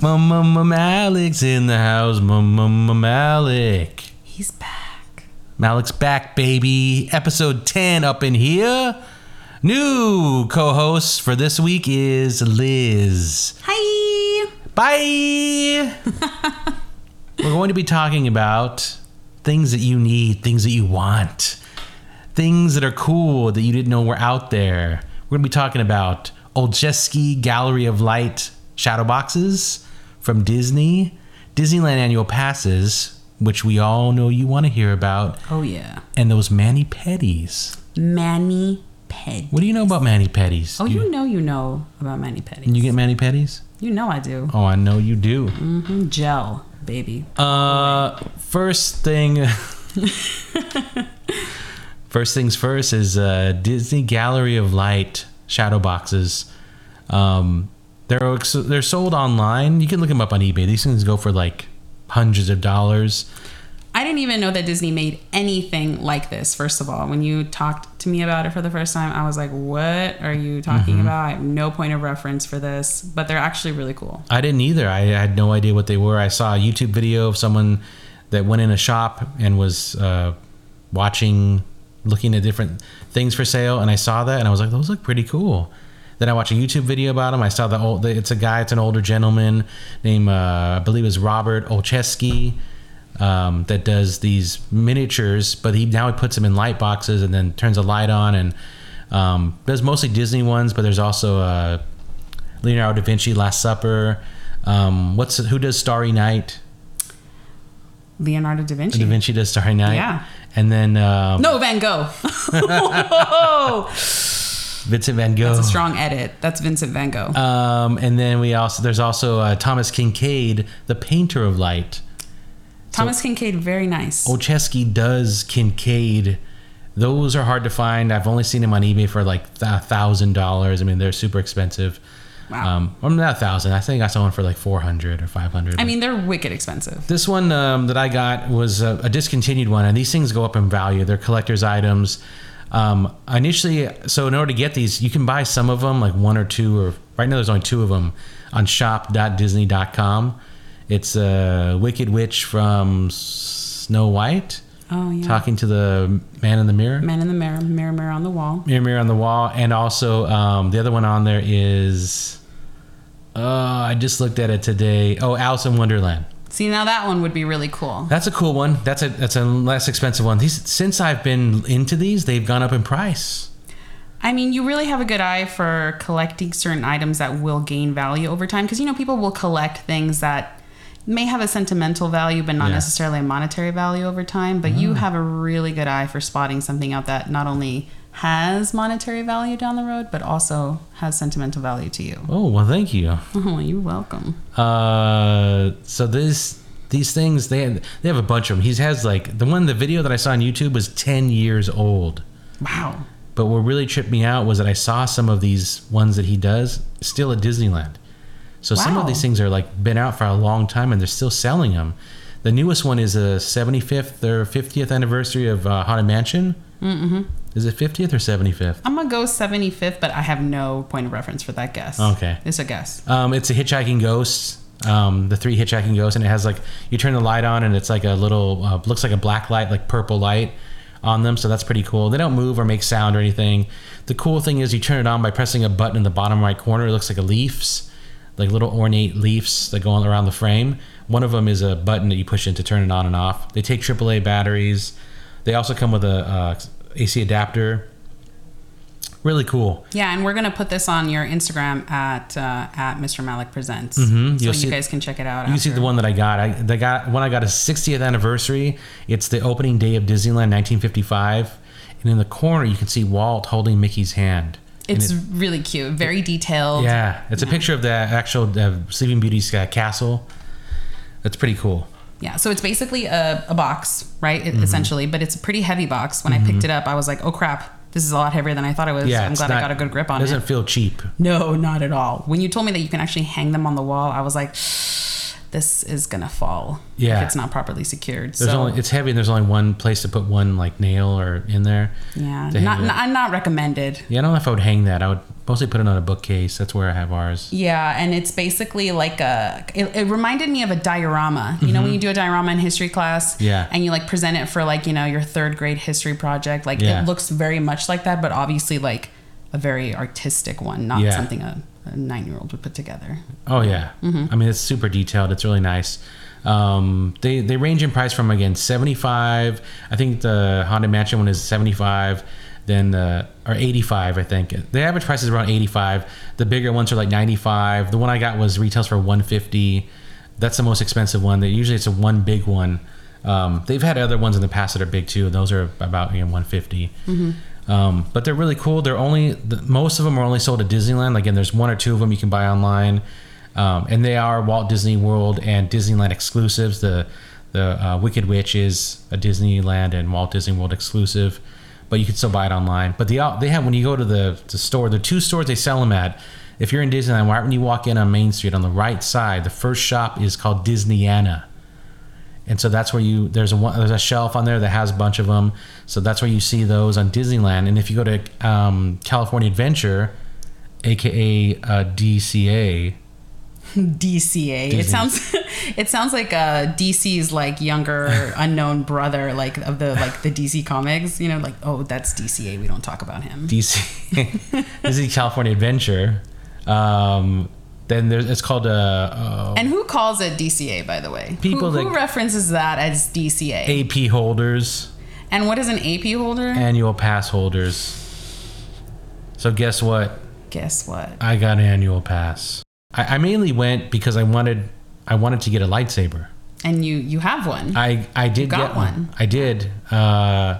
Mama Malik's in the house. Mama Malik. He's back. Malik's back, baby. Episode 10 up in here. New co host for this week is Liz. Hi. Bye. We're going to be talking about things that you need, things that you want, things that are cool that you didn't know were out there. We're going to be talking about Olszewski Gallery of Light shadow boxes from Disney, Disneyland annual passes, which we all know you want to hear about, Oh yeah. and those mani pedis. Manny Petty. What do you know about mani pedis? Oh, you know you know about Manny Petty. you get mani pedis? You know I do. Oh, I know you do. hmm Gel, baby. Uh, first thing. first things first is uh, Disney Gallery of Light shadow boxes. Um, they're ex- they're sold online. You can look them up on eBay. These things go for like hundreds of dollars. I didn't even know that Disney made anything like this. First of all, when you talked to me about it for the first time, I was like, "What are you talking about?" I have no point of reference for this, but they're actually really cool. I didn't either. I had no idea what they were. I saw a YouTube video of someone that went in a shop and was uh, watching, looking at different things for sale, and I saw that and I was like, those look pretty cool. Then I watched a YouTube video about him. I saw the old. It's a guy. It's an older gentleman named uh, I believe is Robert Olszewski. Um, that does these miniatures, but he now he puts them in light boxes and then turns a light on and um, does mostly Disney ones. But there's also uh, Leonardo da Vinci Last Supper. Um, what's who does Starry Night? Leonardo da Vinci. Da Vinci does Starry Night. Yeah. And then um, No, Van Gogh. Vincent Van Gogh. That's a strong edit. That's Vincent Van Gogh. Um, and then we also there's also uh, Thomas Kinkade, the painter of light. Thomas Kinkade, very nice. Olszewski does Kinkade. Those are hard to find. I've only seen them on eBay for like a thousand dollars. I mean, they're super expensive. Wow. Um, well, not a thousand. I think I saw one for like four hundred or five hundred. I mean, they're wicked expensive. This one um, that I got was a, a discontinued one, and these things go up in value. They're collector's items. Um, initially, so in order to get these, you can buy some of them, like one or two, or right now there's only two of them on shop.disney.com. It's a uh, Wicked Witch from Snow White Oh yeah. talking to the man in the mirror. Man in the mirror, mirror, mirror on the wall. Mirror, mirror on the wall, and also um, the other one on there is. Uh, I just looked at it today. Oh, Alice in Wonderland. See, now that one would be really cool. That's a cool one. That's a that's a less expensive one. These since I've been into these, they've gone up in price. I mean, you really have a good eye for collecting certain items that will gain value over time because you know people will collect things that may have a sentimental value but not Yeah. Mm. necessarily a monetary value over time. But you have a really good eye for spotting something out that not only has monetary value down the road but also has sentimental value to you. Oh well, thank you. Oh, you're welcome. Uh, so this these things they they have a bunch of them. He has like the one the video that I saw on YouTube was ten years old. Wow. But what really tripped me out was that I saw some of these ones that he does still at Disneyland. So some of these things are like been out for a long time and they're still selling them. The newest one is a 75th or 50th anniversary of uh, Haunted Mansion. Mm-hmm. Is it 50th or 75th? I'm gonna go 75th, but I have no point of reference for that guess. Okay. It's a guess. Um, it's a hitchhiking ghost. Um, the three hitchhiking ghosts, and it has like you turn the light on, and it's like a little uh, looks like a black light, like purple light on them. So that's pretty cool. They don't move or make sound or anything. The cool thing is you turn it on by pressing a button in the bottom right corner. It looks like a leaves, like little ornate leaves that go all around the frame. One of them is a button that you push in to turn it on and off. They take AAA batteries. They also come with a uh, AC adapter. Really cool. Yeah, and we're gonna put this on your Instagram at uh, at Mr. Malik Presents, Mhm, so you guys can check it out. You can see the one that I got. I the got when I got a 60th anniversary. It's the opening day of Disneyland, 1955, and in the corner you can see Walt holding Mickey's hand. It's it- really cute, very detailed. yeah, it's a picture of the actual uh, Sleeping Beauty's uh, castle. That's pretty cool. Yeah, so it's basically a, a box, right? Mm-hmm. Essentially, but it's a pretty heavy box. When I picked it up, I was like, "Oh crap, this is a lot heavier than I thought it was." Yeah, I'm glad I got a good grip on it. Doesn't it. feel cheap. No, not at all. When you told me that you can actually hang them on the wall, I was like, this is gonna fall Yeah. if it's not properly secured. There's so only it's heavy and there's only one place to put one like nail or in there. yeah, hang not, it. not not recommended. Yeah, I don't know if I would hang that. I would mostly put it on a bookcase. That's where I have ours. Yeah, and it's basically like a. It, it reminded me of a diorama. You know, when you do a diorama in history class, Mm-hmm. Yeah. and you like present it for like you know your third grade history project. Like Yeah. it looks very much like that, but obviously like a very artistic one, not Yeah. something a, a nine year old would put together. Oh yeah, I mean it's super detailed. It's really nice. Um, they they range in price from again seventy five. I think the Haunted Mansion one is seventy five. Then the or eighty five. I think the average price is around eighty five. The bigger ones are like ninety five. The one I got was retails for one fifty. That's the most expensive one. That usually it's a one big one. Um, they've had other ones in the past that are big too. Those are about you know, 150. Um, but they're really cool. They're only the, most of them are only sold at Disneyland. Again, there's one or two of them you can buy online, um, and they are Walt Disney World and Disneyland exclusives. The the uh, Wicked Witch is a Disneyland and Walt Disney World exclusive, but you can still buy it online. But the they have when you go to the, the store, the two stores they sell them at. If you're in Disneyland, right when you walk in on Main Street on the right side, the first shop is called Disneyana and so that's where you there's a one, there's a shelf on there that has a bunch of them. So that's where you see those on Disneyland. And if you go to um, California Adventure, aka uh, DCA, DCA. It sounds it sounds like uh, DC's like younger unknown brother, like of the like the DC comics. You know, like oh that's DCA. We don't talk about him. DC, Disney California Adventure. Um, then there's it's called uh, uh, And who calls it DCA, by the way? People who, that- who references that as DCA? AP holders, and what is an AP holder? annual pass holders. So guess what? Guess what? I got an annual pass. I, I mainly went because I wanted I wanted to get a lightsaber. And you you have one. I I did got get one. I did. Uh,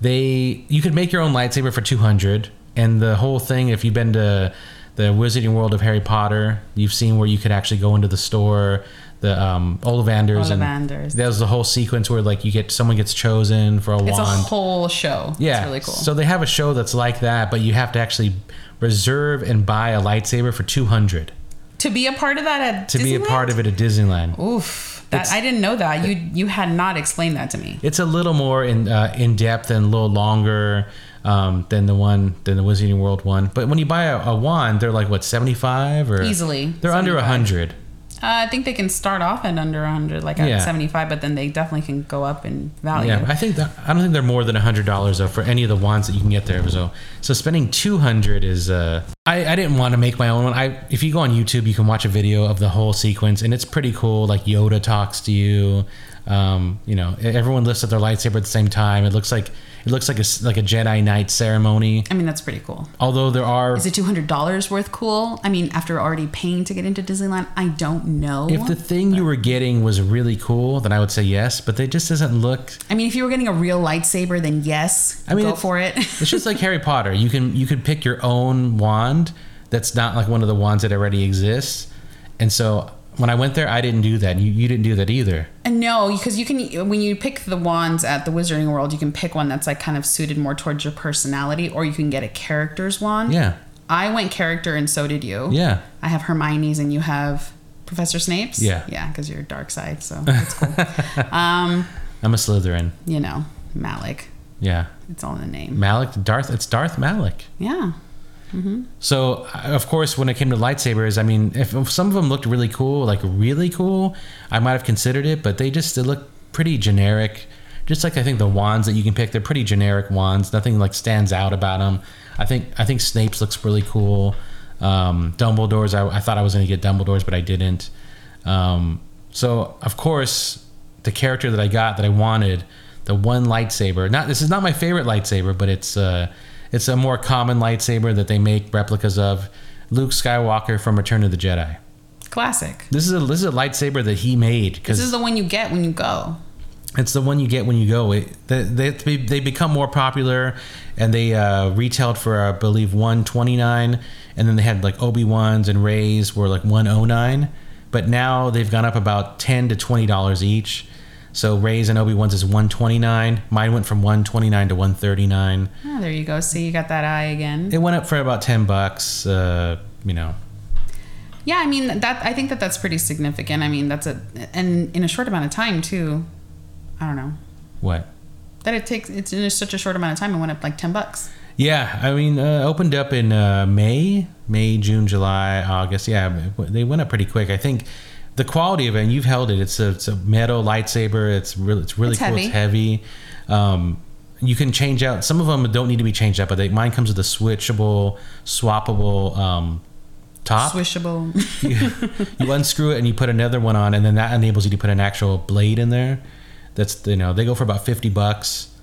they you could make your own lightsaber for two hundred, and the whole thing. If you've been to the Wizarding World of Harry Potter, you've seen where you could actually go into the store, the um, Ollivanders, Ollivanders. and there's the whole sequence where like you get someone gets chosen for a it's a whole show. yeah, it's really cool. So they have a show that's like that, but you have to actually reserve and buy a lightsaber for two hundred to be a part of that at to be a part of it at Disneyland. Oof, that I didn't know that. You you had not explained that to me. it's a little more in uh, in depth and a little longer um, than the one than the Wizarding World one. But when you buy a, a wand, they're like what seventy five or Easily, They're under a hundred. Uh, I think they can start off at under 100, like at 75, but then they definitely can go up in value. Yeah, I think that, I don't think they're more than a hundred dollars though for any of the wands that you can get there. So so spending two hundred is uh I, I didn't want to make my own one. I if you go on YouTube you can watch a video of the whole sequence and it's pretty cool. Like Yoda talks to you. Um, you know, everyone lifts up their lightsaber at the same time. It looks like it looks like a like a Jedi Knight ceremony. I mean, that's pretty cool. Although there are Is it $200 worth cool? I mean, after already paying to get into Disneyland, I don't know. If the thing you were getting was really cool, then I would say yes. But they just doesn't look. I mean, if you were getting a real lightsaber, then yes, I mean, go for it. It's just like Harry Potter. You can you could pick your own wand that's not like one of the wands that already exists. And so when I went there, I didn't do that. You you didn't do that either. And no, because you can when you pick the wands at the Wizarding World, you can pick one that's like kind of suited more towards your personality, or you can get a character's wand. Yeah, I went character, and so did you. yeah. I have Hermione's, and you have Professor Snape's. Yeah. yeah, because you're dark side, so it's cool. um, I'm a Slytherin. you know, Malik. Yeah, It's all in the name. Malik Darth. It's Darth Malik. Yeah. So of course, when it came to lightsabers, I mean, if, if some of them looked really cool, like really cool, I might have considered it. But they just they look pretty generic. Just like I think the wands that you can pick, they're pretty generic wands. Nothing like stands out about them. I think I think Snape's looks really cool. Um, Dumbledore's, I, I thought I was going to get Dumbledore's, but I didn't. Um, so of course, the character that I got that I wanted, the one lightsaber. Not this is not my favorite lightsaber, but it's uh, it's a more common lightsaber that they make replicas of. Luke Skywalker from Return of the Jedi. Classic. This is a this is a lightsaber that he made This is the one you get when you go. it's the one you get when you go. It, they, they they become more popular, and they uh, retailed for I believe one twenty nine, and then they had like Obi Wan's and Rey's were like one oh nine, but now they've gone up about ten to twenty dollars each. So Rey's and Obi Wan's is one twenty nine. Mine went from one twenty nine to one thirty nine. Ah, there you go. See, you got that eye again. It went up for about ten bucks. Uh, you know, Yeah, I mean that. I think that that's pretty significant. I mean that's a and in a short amount of time too. I don't know What? that it takes. It's in such a short amount of time. It went up like ten bucks. Yeah, I mean, uh, opened up in uh, May, May, June, July, August. Yeah, they went up pretty quick. I think the quality of it, and you've held it. It's a, it's a metal lightsaber. It's really, it's really It's cool. heavy. It's heavy. Um, you can change out. Some of them don't need to be changed out, but they, mine comes with a switchable, swappable um, top. Swishable. you, you unscrew it and you put another one on, and then that enables you to put an actual blade in there. That's you know they go for about fifty bucks.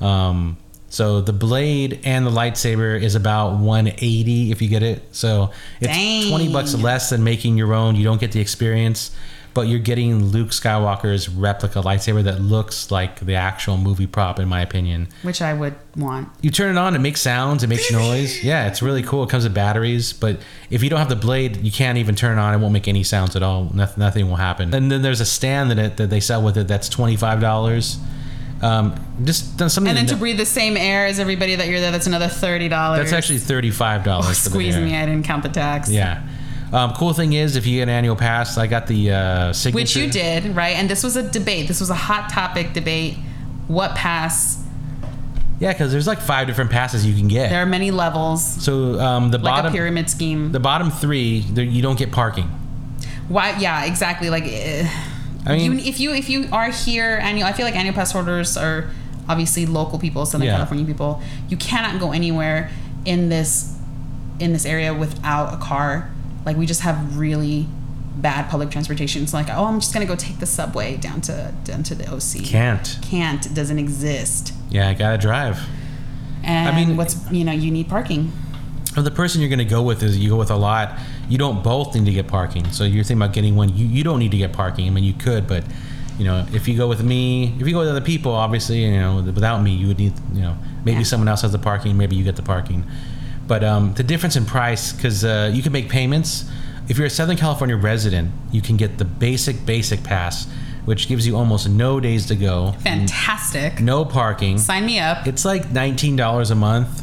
Um, so the blade and the lightsaber is about one eighty if you get it. So it's Dang. twenty bucks less than making your own. You don't get the experience, but you're getting Luke Skywalker's replica lightsaber that looks like the actual movie prop, in my opinion. which I would want. You turn it on, it makes sounds, it makes noise. Yeah, it's really cool. It comes with batteries, but if you don't have the blade, you can't even turn it on. It won't make any sounds at all. Nothing, nothing will happen. And then there's a stand that it, that they sell with it that's twenty five dollars. Um, just done something. And then to to breathe the same air as everybody that you're there, that's another thirty dollars. that's actually thirty five dollars. squeeze me. I didn't count the tax. Yeah. Um, cool thing is, if you get an annual pass, I got the uh, signature. Which you did, right? And this was a debate. This was a hot topic debate. What pass? Yeah, because there's like five different passes you can get. There are many levels, so um, the like bottom, a pyramid scheme. the bottom three, you don't get parking. Why? Yeah, exactly. Like, eh, I mean- you, if you if you are here annual, I feel like annual pass holders are obviously local people, Southern Yeah. California people. You cannot go anywhere in this in this area without a car. Like, we just have really bad public transportation. It's like, oh, I'm just gonna go take the subway down to down to the OC. Can't. Can't. Doesn't exist. Yeah, I gotta drive. And mean- what's you know you need parking. The person you're going to go with is you go with a lot, you don't both need to get parking. So you're thinking about getting one. You, you don't need to get parking. I mean, you could, but you know, if you go with me, if you go with other people, obviously, you know, without me, you would need, you know, maybe Yeah. someone else has the parking, maybe you get the parking. But um, the difference in price, because uh, you can make payments. If you're a Southern California resident, you can get the basic basic pass, which gives you almost no days to go, Fantastic. no parking. Sign me up. It's like nineteen dollars a month.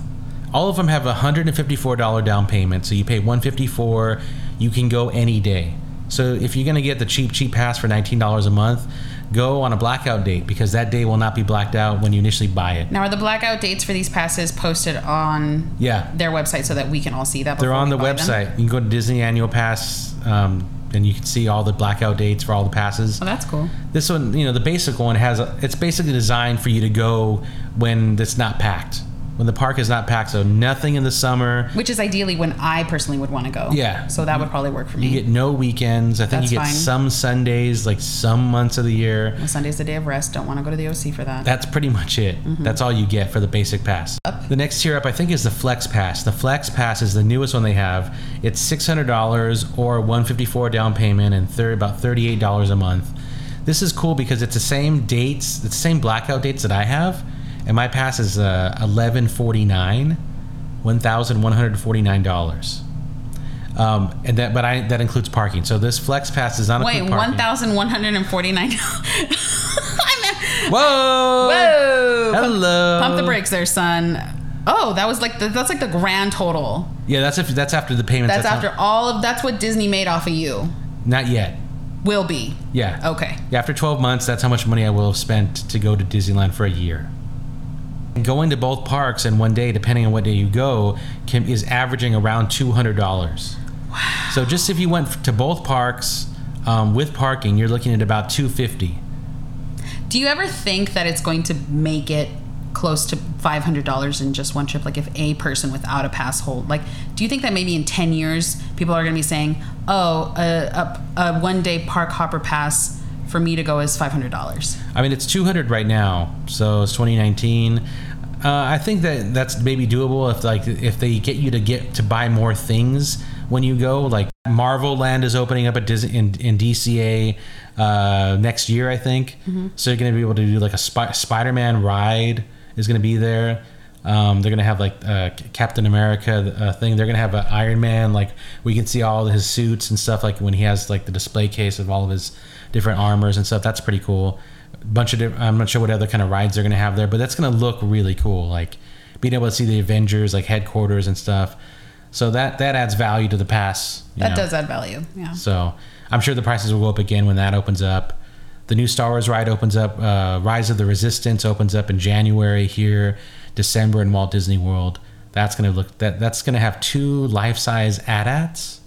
All of them have a hundred and fifty-four dollar down payment, so you pay one fifty-four. You can go any day. So if you're gonna get the cheap cheap pass for nineteen dollars a month, go on a blackout date because that day will not be blacked out when you initially buy it. Now, are the blackout dates for these passes posted on Yeah, their website so that we can all see that? they're on the buy them? website. You can go to Disney Annual Pass, um, and you can see all the blackout dates for all the passes. Oh, that's cool. This one, you know, the basic one has a, it's basically designed for you to go when it's not packed, when the park is not packed. So nothing in the summer. Which is ideally when I personally would want to go. Yeah. So that would probably work for me. You get no weekends. I think That's you get fine. some Sundays, like some months of the year. Well, Sunday's the day of rest. Don't want to go to the OC for that. That's pretty much it. Mm-hmm. That's all you get for the basic pass. Up. The next tier up, I think, is the Flex Pass. The Flex Pass is the newest one they have. It's six hundred dollars or one fifty four down payment and thir- about thirty eight dollars a month. This is cool because it's the same dates, it's the same blackout dates that I have, and my pass is uh, eleven forty nine, one thousand one hundred forty nine dollars. Um, and that, but I that includes parking. So this Flex Pass is not Wait, one thousand one hundred and forty nine. Whoa! Whoa! Hello. Pump the brakes, there, son. Oh, that was like the, that's like the grand total. Yeah, that's if that's after the payments. That's not- after all of that's what Disney made off of you. Not yet. Will be Yeah. okay. Yeah, after 12 months, that's how much money I will have spent to go to Disneyland for a year. Going to both parks in one day, depending on what day you go, can, is averaging around $200. Wow. So just if you went to both parks um, with parking, you're looking at about 250 Do you ever think that it's going to make it close to five hundred dollars in just one trip? Like if a person without a pass hold, like, do you think that maybe in ten years people are going to be saying, "Oh, a, a, a one day park hopper pass for me to go is five hundred dollars"? I mean, it's 200 right now, so it's 2019. Uh, I think that that's maybe doable if like if they get you to get to buy more things when you go. Like Marvel Land is opening up at Disney in, in DCA uh, next year, I think. So you're gonna be able to do like a Spi- Spider-Man ride is gonna be there. Um, they're gonna have like uh, Captain America uh, thing. They're gonna have an Iron Man. Like we can see all his suits and stuff. Like when he has like the display case of all of his different armors and stuff. That's pretty cool. A bunch of different, I'm not sure what other kind of rides they're gonna have there, but that's gonna look really cool. Like being able to see the Avengers like headquarters and stuff. So that that adds value to the pass. you That know. does add value. Yeah. So I'm sure the prices will go up again when that opens up. The new Star Wars ride opens up. Uh, Rise of the Resistance opens up in January here, December in Walt Disney World. That's gonna look that that's gonna have two life size AT-ATs.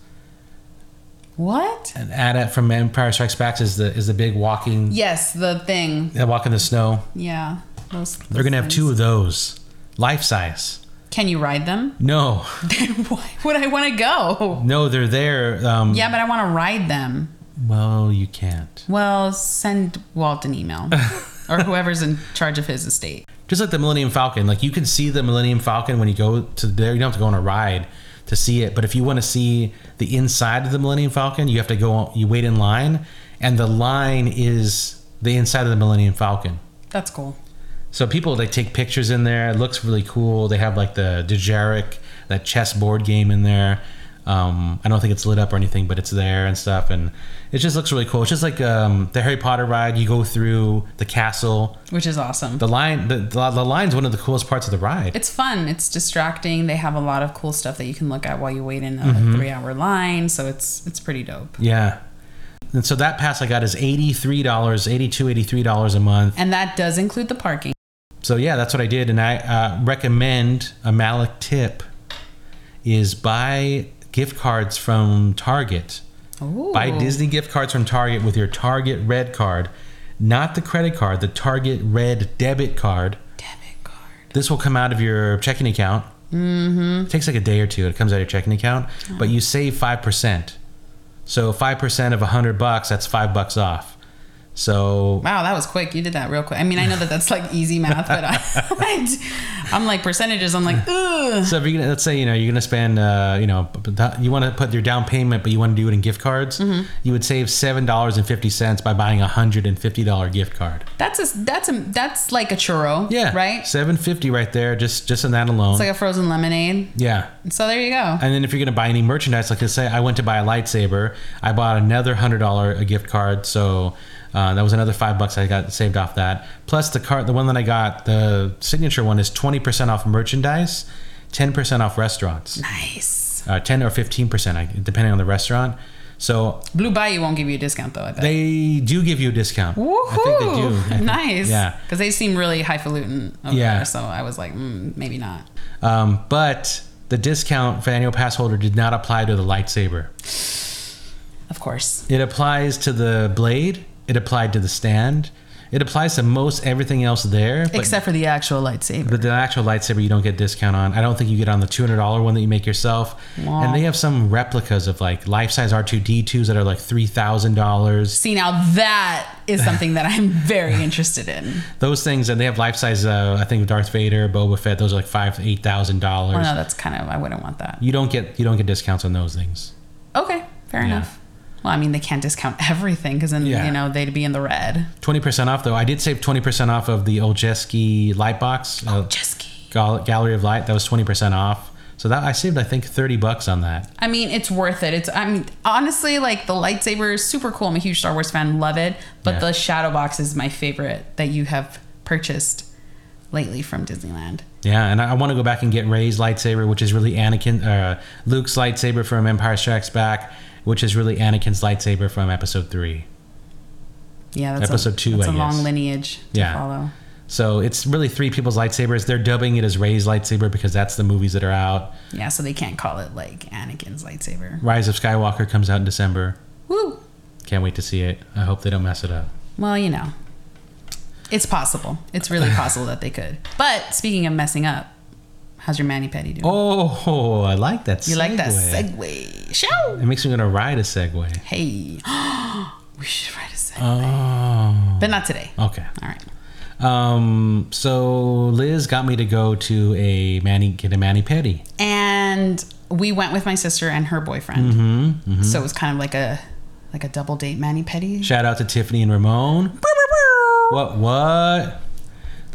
What? An AT-AT from Empire Strikes Back is the is the big walking Yes, the thing. that walk in the snow. Yeah. Those, They're gonna have two of those, life size. Can you ride them? No, Then why would I want to go? no, they're there. Um, Yeah, but I want to ride them. Well, you can't. Well, send Walt an email or whoever's in charge of his estate. just like the Millennium Falcon. Like you can see the Millennium Falcon when you go to there. You don't have to go on a ride to see it. But if you want to see the inside of the Millennium Falcon, you have to go. You wait in line, and the line is the inside of the Millennium Falcon. That's cool. So people they take pictures in there. It looks really cool. They have like the Dejarik, that chess board game in there. Um, I don't think it's lit up or anything, but it's there and stuff, and it just looks really cool. It's just like um, the Harry Potter ride. You go through the castle. Which is awesome. The line, the, the, the line's one of the coolest parts of the ride. It's fun. It's distracting. They have a lot of cool stuff that you can look at while you wait in a Mm-hmm. three-hour line. So it's it's pretty dope. Yeah. And so that pass I got is $83, $82, $83 a month. And that does include the parking. So yeah, that's what I did. And I uh, recommend a Malik tip is buy gift cards from Target. Ooh. Buy Disney gift cards from Target with your Target Red card, not the credit card, the Target Red debit card. debit card. This will come out of your checking account. Mm-hmm. It takes like a day or two. It comes out of your checking account, but you save five percent. So five percent of a hundred bucks, that's five bucks off. So Wow, that was quick. You did that real quick. I mean, I know that that's like easy math, but I, I'm like percentages. I'm like, ugh. So if you're gonna, let's say you know you're gonna spend uh, you know you want to put your down payment, but you want to do it in gift cards, Mm-hmm. you would save seven dollars and fifty cents by buying a hundred and fifty dollar gift card. That's a that's a that's like a churro. Yeah, Right. Seven fifty right there, just just in that alone. It's like a frozen lemonade. yeah. So there you go. And then if you're gonna buy any merchandise, like let's say I went to buy a lightsaber, I bought another hundred dollar gift card, so uh, that was another five bucks I got saved off that. Plus the cart, the one that I got, the signature one is twenty percent off merchandise, ten percent off restaurants, Nice. uh, ten or fifteen percent, depending on the restaurant. So Blue Bayou won't give you a discount though. I bet. they do give you a discount. Woohoo! I think they do. Think- nice. Yeah. Because they seem really highfalutin over Yeah. there. So I was like, mm, maybe not. Um, but the discount for annual pass holder did not apply to the lightsaber. Of course. It applies to the blade. It applied to the stand. It applies to most everything else there. But, Except for the actual lightsaber. but the actual lightsaber you don't get discount on. I don't think you get on the two hundred dollar one that you make yourself. Wow. And they have some replicas of like life size R two D twos that are like three thousand dollars. See, now that is something that I'm very interested in. Those things, and they have life size. Uh, I think Darth Vader, Boba Fett. Those are like five eight thousand dollars. no, that's kind of, I wouldn't want that. You don't get you don't get discounts on those things. Okay, fair Yeah. enough. Well, I mean, they can't discount everything because then, Yeah. you know, they'd be in the red. Twenty percent off though. I did save twenty percent off of the Olszewski light box. Uh, Gallery of Light. That was twenty percent off. So that I saved I think thirty bucks on that. I mean, it's worth it. It's, I mean, honestly, like the lightsaber is super cool. I'm a huge Star Wars fan, love it. But Yeah. the shadow box is my favorite that you have purchased lately from Disneyland. Yeah, and I, I want to go back and get Rey's lightsaber, which is really Anakin, uh, Luke's lightsaber from Empire Strikes Back, which is really Anakin's lightsaber from Episode Three. Yeah, that's Episode a, two, That's I a long lineage to Yeah. follow. So it's really three people's lightsabers. They're dubbing it as Rey's lightsaber because that's the movies that are out. Yeah, so they can't call it like Anakin's lightsaber. Rise of Skywalker comes out in December. Woo! Can't wait to see it. I hope they don't mess it up. Well, you know, it's possible. It's really possible that they could. But speaking of messing up, how's your mani pedi doing? Oh, I like that. you like that segue. segue? Show. It makes me want to ride a Segway. Hey, we should ride a Segway, Oh, but not today. okay. All right. Um, so Liz got me to go to a mani get a mani pedi. And we went with my sister and her boyfriend. Mm-hmm, So it was kind of like a like a double date mani pedi. Shout out to Tiffany and Ramon. What what?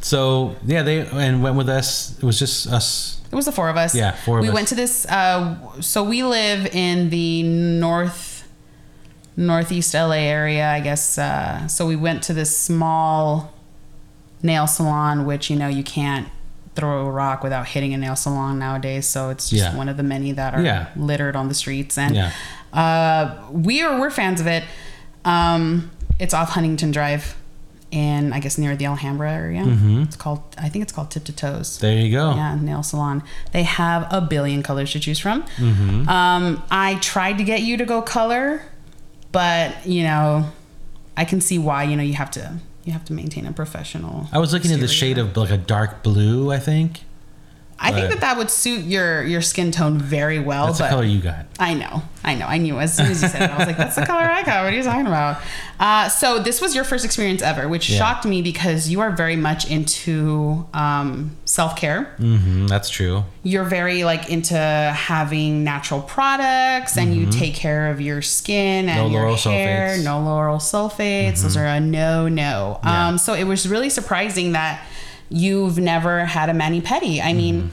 So yeah, they and went with us. It was just us. It was the four of us. Yeah, four of us. we us. went to this. Uh, so we live in the north, northeast LA area, I guess. Uh, so we went to this small nail salon, which you know you can't throw a rock without hitting a nail salon nowadays. So it's just Yeah. one of the many that are Yeah. littered on the streets. And Yeah. uh, we are we're fans of it. Um, it's off Huntington Drive, in I guess near the Alhambra area. Mhm. It's called I think it's called Tip to Toes. There you go. Yeah, nail salon. They have a billion colors to choose from. Mm-hmm. Um, I tried to get you to go color, but you know, I can see why. You know, you have to you have to maintain a professional. I was looking at the shade of like a dark blue, I think. I think that that would suit your your skin tone very well. That's the color you got. I know, I know, I knew as soon as you said it. I was like, "That's the color I got." What are you talking about? Uh, so this was your first experience ever, which Yeah. shocked me because you are very much into um, self care. Mm-hmm. That's true. you're very like into having natural products and you take care of your skin and Mm-hmm. No your hair sulfates. Mm-hmm. no lauryl sulfates those are a no no Yeah. um so it was really surprising that you've never had a mani pedi i mean Mm-hmm.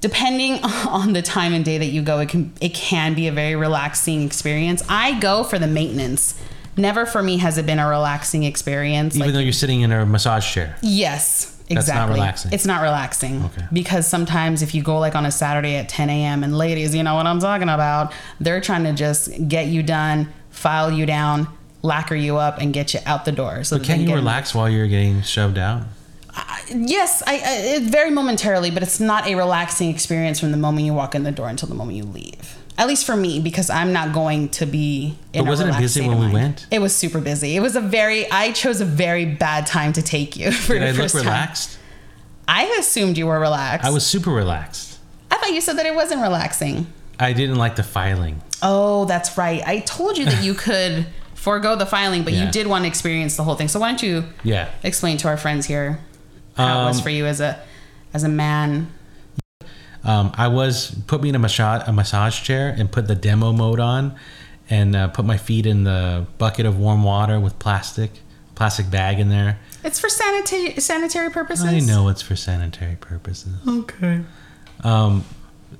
depending on the time and day that you go it can it can be a very relaxing experience i go for the maintenance never for me has it been a relaxing experience Even like though you're sitting in a massage chair. Yes, Exactly. That's not relaxing. It's not relaxing. Okay. Because sometimes if you go like on a Saturday at 10 a.m. and ladies, you know what I'm talking about, they're trying to just get you done, file you down, lacquer you up, and get you out the door. So But can't you relax while you're getting shoved out? Yes, I, I it, very momentarily, but it's not a relaxing experience from the moment you walk in the door until the moment you leave. At least for me, because I'm not going to be. In But wasn't it busy when we went? It was super busy. It was a very. I chose a very bad time to take you for Did the I look first time. relaxed? I assumed you were relaxed. I was super relaxed. I thought you said that it wasn't relaxing. I didn't like the filing. Oh, that's right. I told you that you could forego the filing, but Yeah. you did want to experience the whole thing. So why don't you Yeah. explain to our friends here how it was Um, for you as a as a man? Um, I was put me in a massage a massage chair and put the demo mode on, and uh, put my feet in the bucket of warm water with plastic plastic bag in there. It's for sanitary sanitary purposes. I know it's for sanitary purposes. Okay. Um,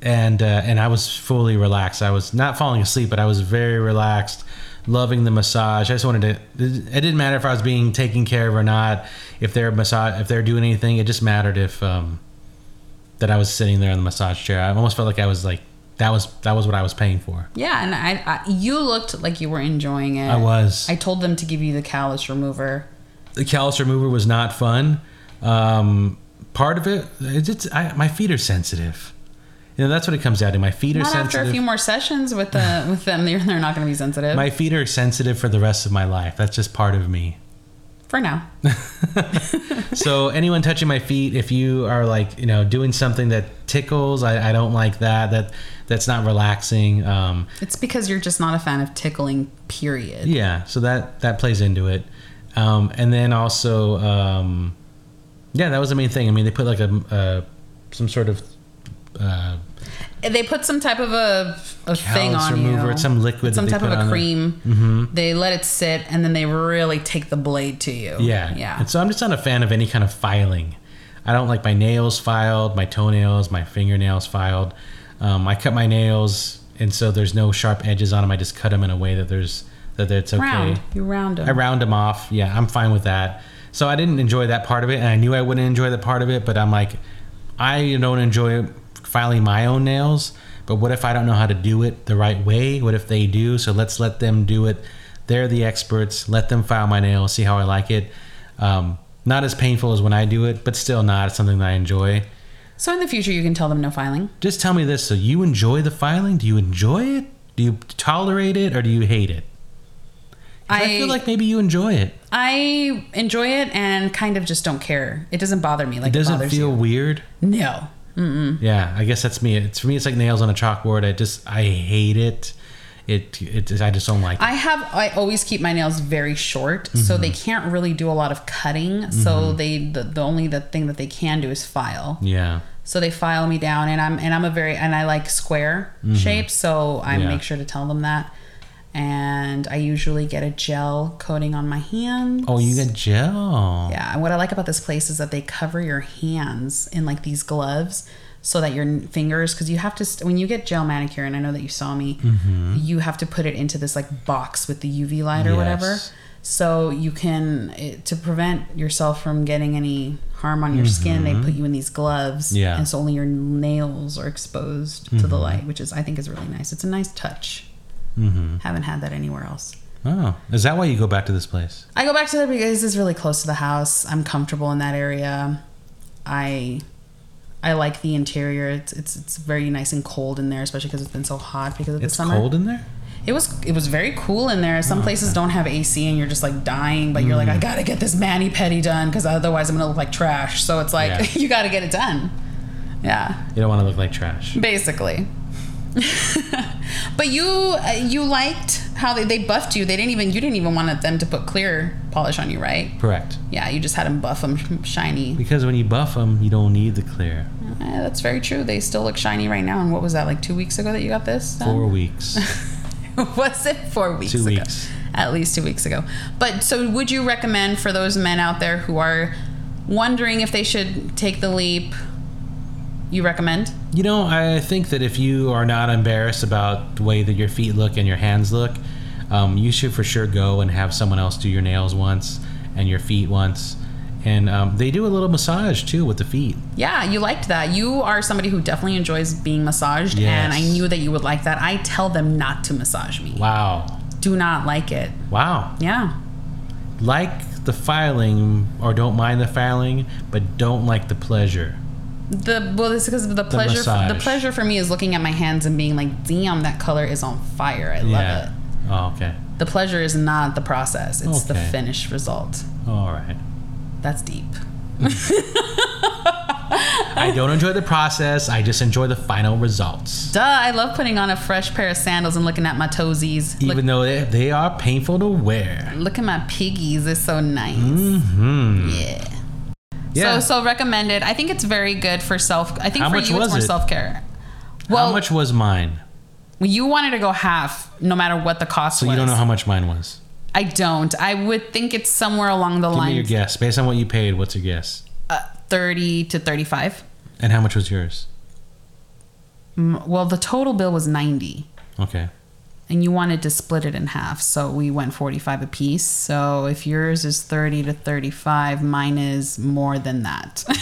and uh, and I was fully relaxed. I was not falling asleep, but I was very relaxed, loving the massage. I just wanted to. It didn't matter if I was being taken care of or not. If they're massage, if they're doing anything, it just mattered if um, that I was sitting there in the massage chair. I almost felt like I was like that was that was what I was paying for. Yeah, and I, I you looked like you were enjoying it. I was. I told them to give you the callus remover. the callus remover was not fun. Um, part of it, it's, it's I, my feet are sensitive. You know, that's what it comes down to. My feet are Not after a few more sessions with the with them, they're, they're not going to be sensitive my feet are sensitive for the rest of my life. That's just part of me. for now. So anyone touching my feet, if you are like you know doing something that tickles, I, I don't like that. That that's not relaxing. Um, It's because you're just not a fan of tickling. Period. yeah, so that that plays into it. Um, and then also, um, yeah, that was the main thing. I mean, they put like a uh, some sort of uh, They put some type of a, a thing on remover. you. It's some liquid. some type of a cream. Mm-hmm. They let it sit, and then they really take the blade to you. Yeah. yeah. And so I'm just not a fan of any kind of filing. I don't like my nails filed, my toenails, my fingernails filed. Um, I cut my nails, and so there's no sharp edges on them. I just cut them in a way that there's that it's okay. round. You round them. I round them off. Yeah, I'm fine with that. So I didn't enjoy that part of it, and I knew I wouldn't enjoy that part of it. But I'm like, I don't enjoy filing my own nails. But what if I don't know how to do it the right way? What if they do? So let's let them do it. They're the experts. Let them file my nails. See how I like it. Um, not as painful as when I do it, but still not something that I enjoy. so in the future, you can tell them no filing. Just tell me this: So you enjoy the filing? Do you enjoy it? Do you tolerate it, or do you hate it? I, feel like maybe you enjoy it. I enjoy it and kind of just don't care. It doesn't bother me like It it, doesn't bothers feel you. weird. No. Yeah, I guess that's me. It's for me. It's like nails on a chalkboard. I just I hate it. It it I just don't like. it. I have I always keep my nails very short, so Mm-hmm. they can't really do a lot of cutting. So they the, the only the thing that they can do is file. Yeah, So they file me down, and I'm and I'm a very and I like square shapes, so I Mm-hmm. Yeah. make sure to tell them that. And I usually get a gel coating on my hands. Oh, you get gel. Yeah, and what I like about this place is that they cover your hands in like these gloves so that your fingers because you have to st- when you get gel manicure and I know that you saw me, you have to put it into this like box with the UV light or whatever. So you can it, to prevent yourself from getting any harm on your skin, they put you in these gloves. Mm-hmm. Yeah. And so only your nails are exposed to the light, which is I think is really nice. It's a nice touch. Mm-hmm. Haven't had that anywhere else. Oh, is that why you go back to this place? I go back to there because it's really close to the house. I'm comfortable in that area. I I like the interior. It's it's it's very nice and cold in there, especially because it's been so hot because of It's the summer. It's cold in there. It was it was very cool in there. Some places don't have AC and you're just like dying, but you're like. I gotta get this mani petty done because otherwise I'm gonna look like trash. So it's like Yeah. you gotta get it done. Yeah, You don't want to look like trash. basically. but you uh, you liked how they, they buffed you. They didn't even you didn't even want them to put clear polish on you, right? Correct. Yeah, you just had them buff them shiny. Because when you buff them, you don't need the clear. Eh, that's very true. They still look shiny right now. And what was that like two weeks ago that you got this? done? Four weeks. was it four weeks Two ago? weeks. At least two weeks ago. But so would you recommend for those men out there who are wondering if they should take the leap? You recommend? You know, I think that if you are not embarrassed about the way that your feet look and your hands look, um, you should for sure go and have someone else do your nails once and your feet once. And um, they do a little massage too with the feet. Yeah, you liked that. You are somebody who definitely enjoys being massaged, and I knew that you would like that. I tell them not to massage me. Wow. Do not like it. Wow. Yeah. Like the filing or don't mind the filing, but don't like the pleasure. The well, it's because the pleasure. the massage. pleasure for me is looking at my hands and being like, "Damn, that color is on fire. I love yeah. it." Oh, okay. The pleasure is not the process; it's the finished result. All right. That's deep. I don't enjoy the process. I just enjoy the final results. Duh! I love putting on a fresh pair of sandals and looking at my toesies. Look, Even though they, they are painful to wear. look at my piggies; it's so nice. Hmm. Yeah. Yeah. So so recommended. I think it's very good for self. I think How for much you was it's more it? self care. Well, how much was mine? you wanted to go half, no matter what the cost So was. you don't know how much mine was. I don't. I would think it's somewhere along the line. Give me your lines guess. Based on what you paid, what's your guess? uh, thirty to thirty-five. And how much was yours? Mm, Well, the total bill was ninety. Okay. And you wanted to split it in half so we went 45 a piece so if yours is 30 to 35 mine is more than that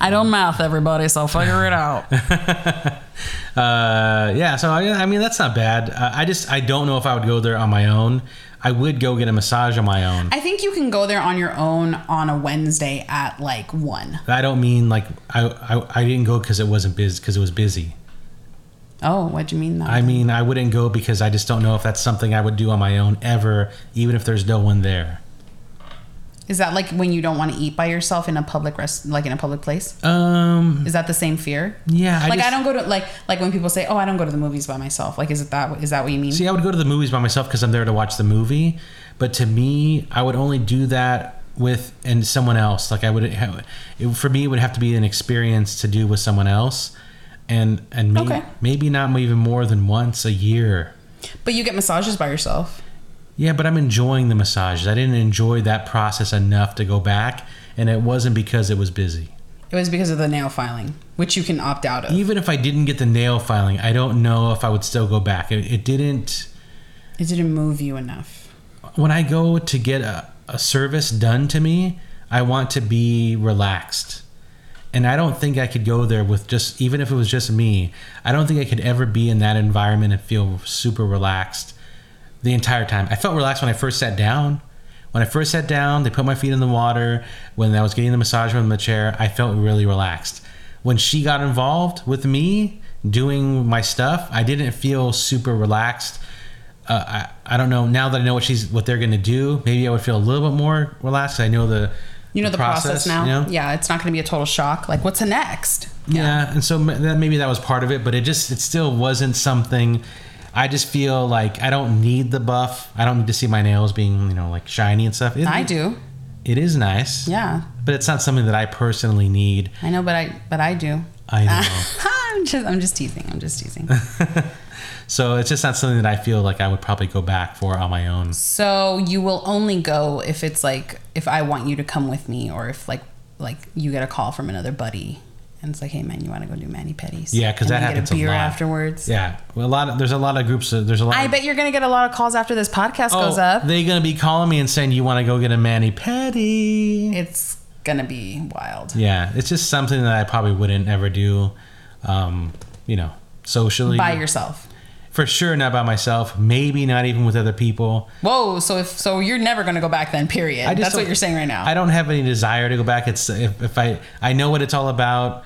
i don't math everybody so I'll figure it out Uh, yeah. So I, I mean, that's not bad. Uh, I just I don't know if I would go there on my own. I would go get a massage on my own. i think you can go there on your own on a wednesday at like 1 I don't mean like I I, I didn't go because it wasn't busy because it was busy. Oh what do you mean that I mean I wouldn't go because I just don't know if that's something I would do on my own ever, even if there's no one there. is that like when you don't want to eat by yourself in a public rest like in a public place Um. is that the same fear Yeah. I like just, i don't go to like like when people say oh i don't go to the movies by myself like is it that is that what you mean See, I would go to the movies by myself because I'm there to watch the movie. But to me, I would only do that with and someone else. Like I would have, it, for me, it would have to be an experience to do with someone else, and and maybe Okay. maybe not even more than once a year. but you get massages by yourself Yeah, but I'm enjoying the massages. I didn't enjoy that process enough to go back, and it wasn't because it was busy. It was because of the nail filing, which you can opt out of. Even if I didn't get the nail filing, I don't know if I would still go back. It, it didn't. It didn't move you enough. when I go to get a, a service done to me, I want to be relaxed. And I don't think I could go there with just, even if it was just me, I don't think I could ever be in that environment and feel super relaxed the entire time. I felt relaxed when I first sat down. When I first sat down, they put my feet in the water. When I was getting the massage from the chair, I felt really relaxed. When she got involved with me doing my stuff, I didn't feel super relaxed. Uh, I, I don't know. Now that I know what she's what they're gonna do, maybe I would feel a little bit more relaxed. I know the You know the, process, now. you know? Yeah, it's not going to be a total shock. Like, what's the next? Yeah, and so that maybe that was part of it, but it just it still wasn't something. I just feel like I don't need the buff. I don't need to see my nails being you know like shiny and stuff. It, I do. It is nice. Yeah, but it's not something that I personally need. I know, but I but I do. I know. I'm just I'm just teasing. I'm just teasing. so it's just not something that I feel like I would probably go back for on my own. so you will only go if it's like if I want you to come with me, or if like like you get a call from another buddy and it's like, hey man, you want to go do mani pedis? Yeah, 'cause And that happens a Get a beer lot. afterwards. Yeah, well, a lot. Of, there's a lot of groups. uh, There's a lot. I of, bet you're gonna get a lot of calls after this podcast goes Oh, up. They're gonna be calling me and saying you want to go get a mani pedi. it's gonna be wild. Yeah, it's just something that I probably wouldn't ever do. Um, you know, socially By yourself. For sure not by myself. Maybe not even with other people. Whoa. So if so, you're never gonna go back then. Period. That's what you're saying right now. I don't have any desire to go back. It's if, if I I know what it's all about.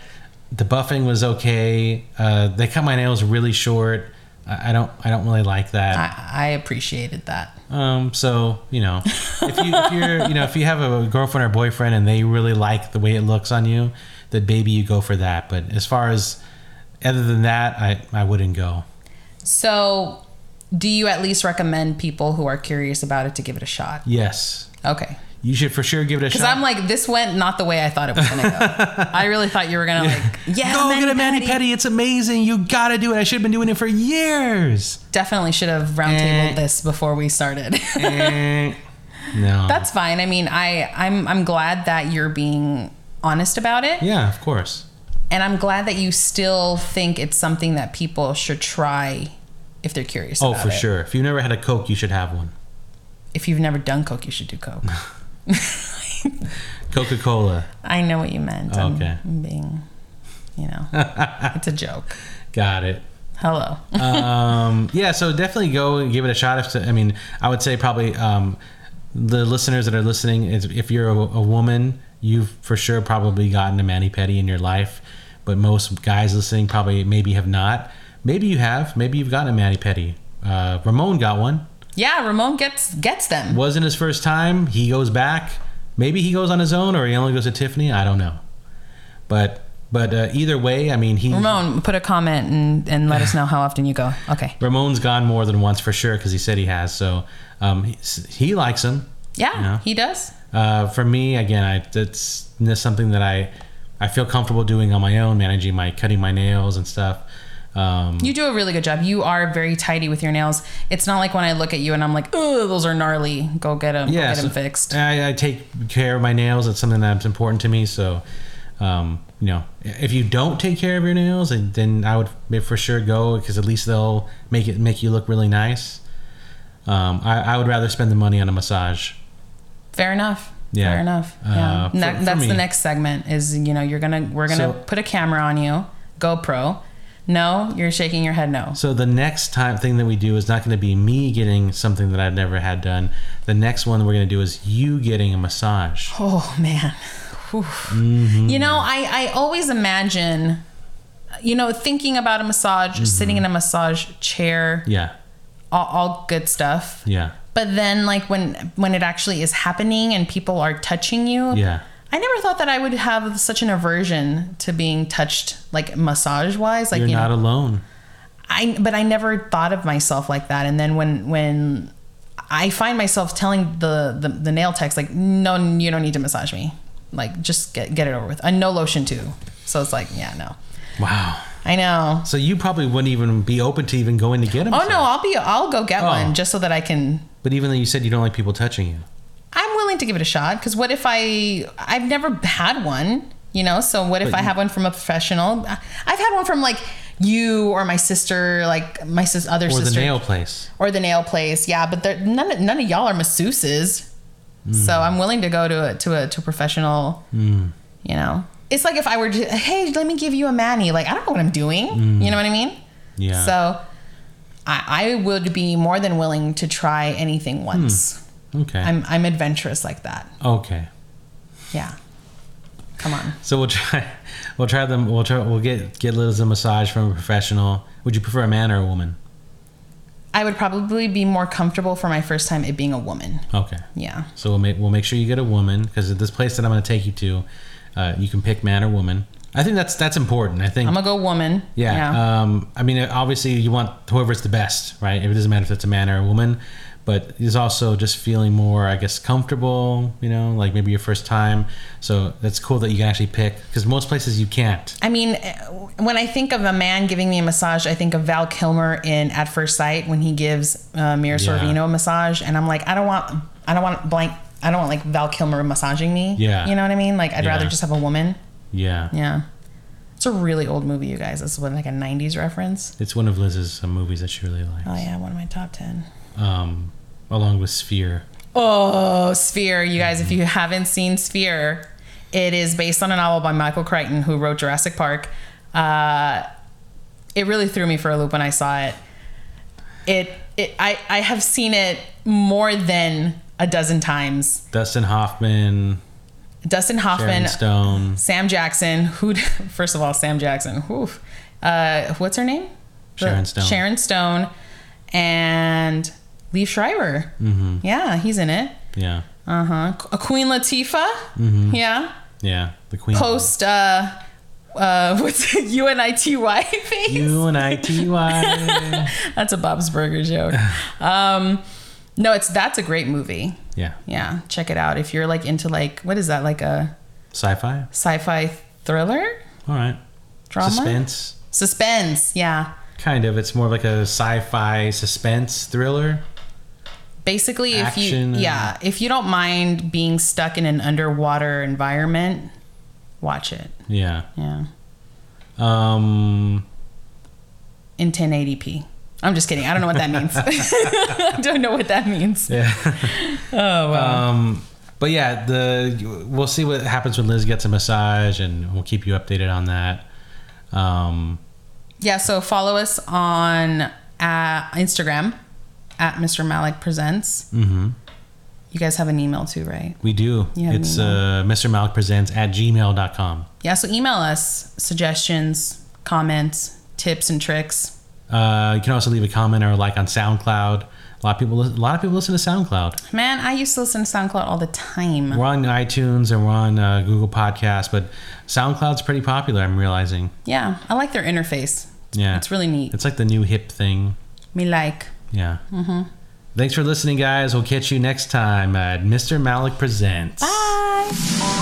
The buffing was okay. Uh, they cut my nails really short. I, I don't I don't really like that. I, I appreciated that. Um, so you know, if you if you're you know if you have a girlfriend or boyfriend and they really like the way it looks on you, then maybe you go for that. But as far as other than that, I I wouldn't go. So, do you at least recommend people who are curious about it to give it a shot? Yes, Okay. you should for sure give it a shot. Because. I'm like, this went not the way I thought it was gonna go. I really thought you were gonna like, yeah, go get a mani pedi. It's amazing. You gotta do it. I should have been doing it for years. Definitely should have roundtabled Eh. this before we started. Eh, no. That's fine. I mean, I I'm I'm glad that you're being honest about it, yeah, of course. And I'm glad that you still think it's something that people should try if they're curious. Oh, for it. sure. If you've never had a Coke, you should have one. If you've never done coke, you should do coke. Coca Cola. I know what you meant. Okay. I'm being, you know, it's a joke. Got it. Hello. um, yeah, so definitely go and give it a shot. If I mean, I would say probably um, the listeners that are listening, is if you're a, a woman, you've for sure probably gotten a mani pedi in your life, but most guys listening probably maybe have not. Maybe you have. Maybe you've gotten a mani pedi. Uh, Ramon got one. yeah, Ramon gets gets them. Wasn't his first time. He goes back. Maybe he goes on his own, or he only goes to Tiffany. I don't know. But but uh, either way, I mean, he Ramon, put a comment and, and let us know how often you go. Okay. Ramon's gone more than once for sure because he said he has. So um, he, he likes him. Yeah, Yeah. he does. Uh, for me, again, I it's that's something that I I feel comfortable doing on my own, managing my cutting my nails and stuff. Um, You do a really good job. You are very tidy with your nails. It's not like when I look at you and I'm like, oh, those are gnarly. Go get them. yeah, go get so them fixed. I, I take care of my nails. It's something that's important to me. So, um, you know, if you don't take care of your nails, then- then I would for sure go because at least they'll make it make you look really nice. Um, I, I would rather spend the money on a massage. Fair enough. Yeah. Fair enough. Uh, Yeah. for- Ne- for that's the next segment is, you know, you're going to, we're going to So- put a camera on you, GoPro. No, you're shaking your head no. So the next time thing that we do is not going to be me getting something that I've never had done. The next one we're going to do is you getting a massage. Oh man. Mm-hmm. You know, I, I always imagine, you know, thinking about a massage, Mm-hmm. sitting in a massage chair, Yeah, all, all good stuff. yeah, But then like when when it actually is happening and people are touching you, yeah. I never thought that I would have such an aversion to being touched like massage wise. Like You're you not know, alone. I but I never thought of myself like that. And then when when I find myself telling the the, the nail techs like, no, you don't need to massage me. Like just get get it over with. And no lotion too. So it's like, yeah, no. Wow. I know. So you probably wouldn't even be open to even going to get a Oh no, I'll be I'll go get Oh. one just so that I can But even though you said you don't like people touching you, I'm willing to give it a shot because what if I I've never had one, you know? So what if But I you- have one from a professional? I've had one from like you or my sister, like my sis, other or sister, or the nail place. or the nail place. Yeah, but none of- none of y'all are masseuses, so I'm willing to go to a to a to a professional. Mm. You know, it's like if I were to hey, let me give you a mani. Like I don't know what I'm doing. You know what I mean? Mm. Yeah. So. I, I would be more than willing to try anything once. okay. I'm I'm adventurous like that. okay. Yeah. Come on. So we'll try. We'll try them. We'll try. We'll get get Liz a massage from a professional. Would you prefer a man or a woman? I would probably be more comfortable for my first time it being a woman. Okay. Yeah. So we'll make we'll make sure you get a woman because at this place that I'm going to take you to, uh, you can pick man or woman. I think that's that's important. I think. I'm gonna go woman. yeah. Um, I mean, obviously, you want whoever's the best, right? It doesn't matter if it's a man or a woman, but it's also just feeling more, I guess, comfortable. You know, like maybe your first time. So that's cool that you can actually pick because most places you can't. I mean, eh, when I think of a man giving me a massage, I think of Val Kilmer in At First Sight when he gives uh, Mira Yeah. Sorvino a massage, and I'm like, I don't want, I don't want blank, I don't want like Val Kilmer massaging me. Yeah. You know what I mean? Like, I'd rather just have a woman. Yeah. Yeah. It's a really old movie, you guys. This is what, like a 90s reference. It's one of Liz's uh, movies that she really likes. Oh, yeah, one of my top 10. Um, along with Sphere. Oh, Sphere. You guys, if you haven't seen Sphere, it is based on a novel by Michael Crichton, who wrote Jurassic Park. Uh, it really threw me for a loop when I saw it. It, it I, I have seen it more than a dozen times. Dustin Hoffman, Dustin Hoffman, Sharon Stone. Sam Jackson, who, first of all, Sam Jackson, whew, uh, what's her name? Sharon Stone. Sharon Stone, and Liev Schreiber. Mm-hmm. Yeah, he's in it. Yeah. Uh huh. Queen Latifah. Mm-hmm. Yeah. Yeah. The Queen. Post. Uh, uh, what's it? U N I T Y face? U N I T Y. That's a Bob's Burger joke. um, no, it's that's a great movie. Yeah. Yeah, check it out if you're like into like what is that like a Sci-fi. sci-fi thriller All right. drama Suspense. suspense yeah Kind of. It's more like a sci-fi suspense thriller. basically if you yeah if you don't mind being stuck in an underwater environment watch it Yeah. yeah Um. in 1080p i'm just kidding i don't know what that means i don't know what that means Yeah. oh wow Um. But yeah, the we'll see what happens when Liz gets a massage, and we'll keep you updated on that. Um. yeah so follow us on uh, instagram at mr malik presents hmm you guys have an email too right We do. It's uh, Mr. Malik Presents at gmail.com. yeah so email us suggestions comments tips and tricks Uh, you can also leave a comment or a like on SoundCloud. A lot of people, a lot of people listen to SoundCloud. man i used to listen to soundcloud all the time We're on iTunes and we're on uh, Google Podcasts, but SoundCloud's pretty popular. I'm realizing. yeah i like their interface Yeah, it's really neat it's like the new hip thing. me like Yeah. Mm-hmm. Thanks for listening, guys. We'll catch you next time at Mr. Malik Presents. bye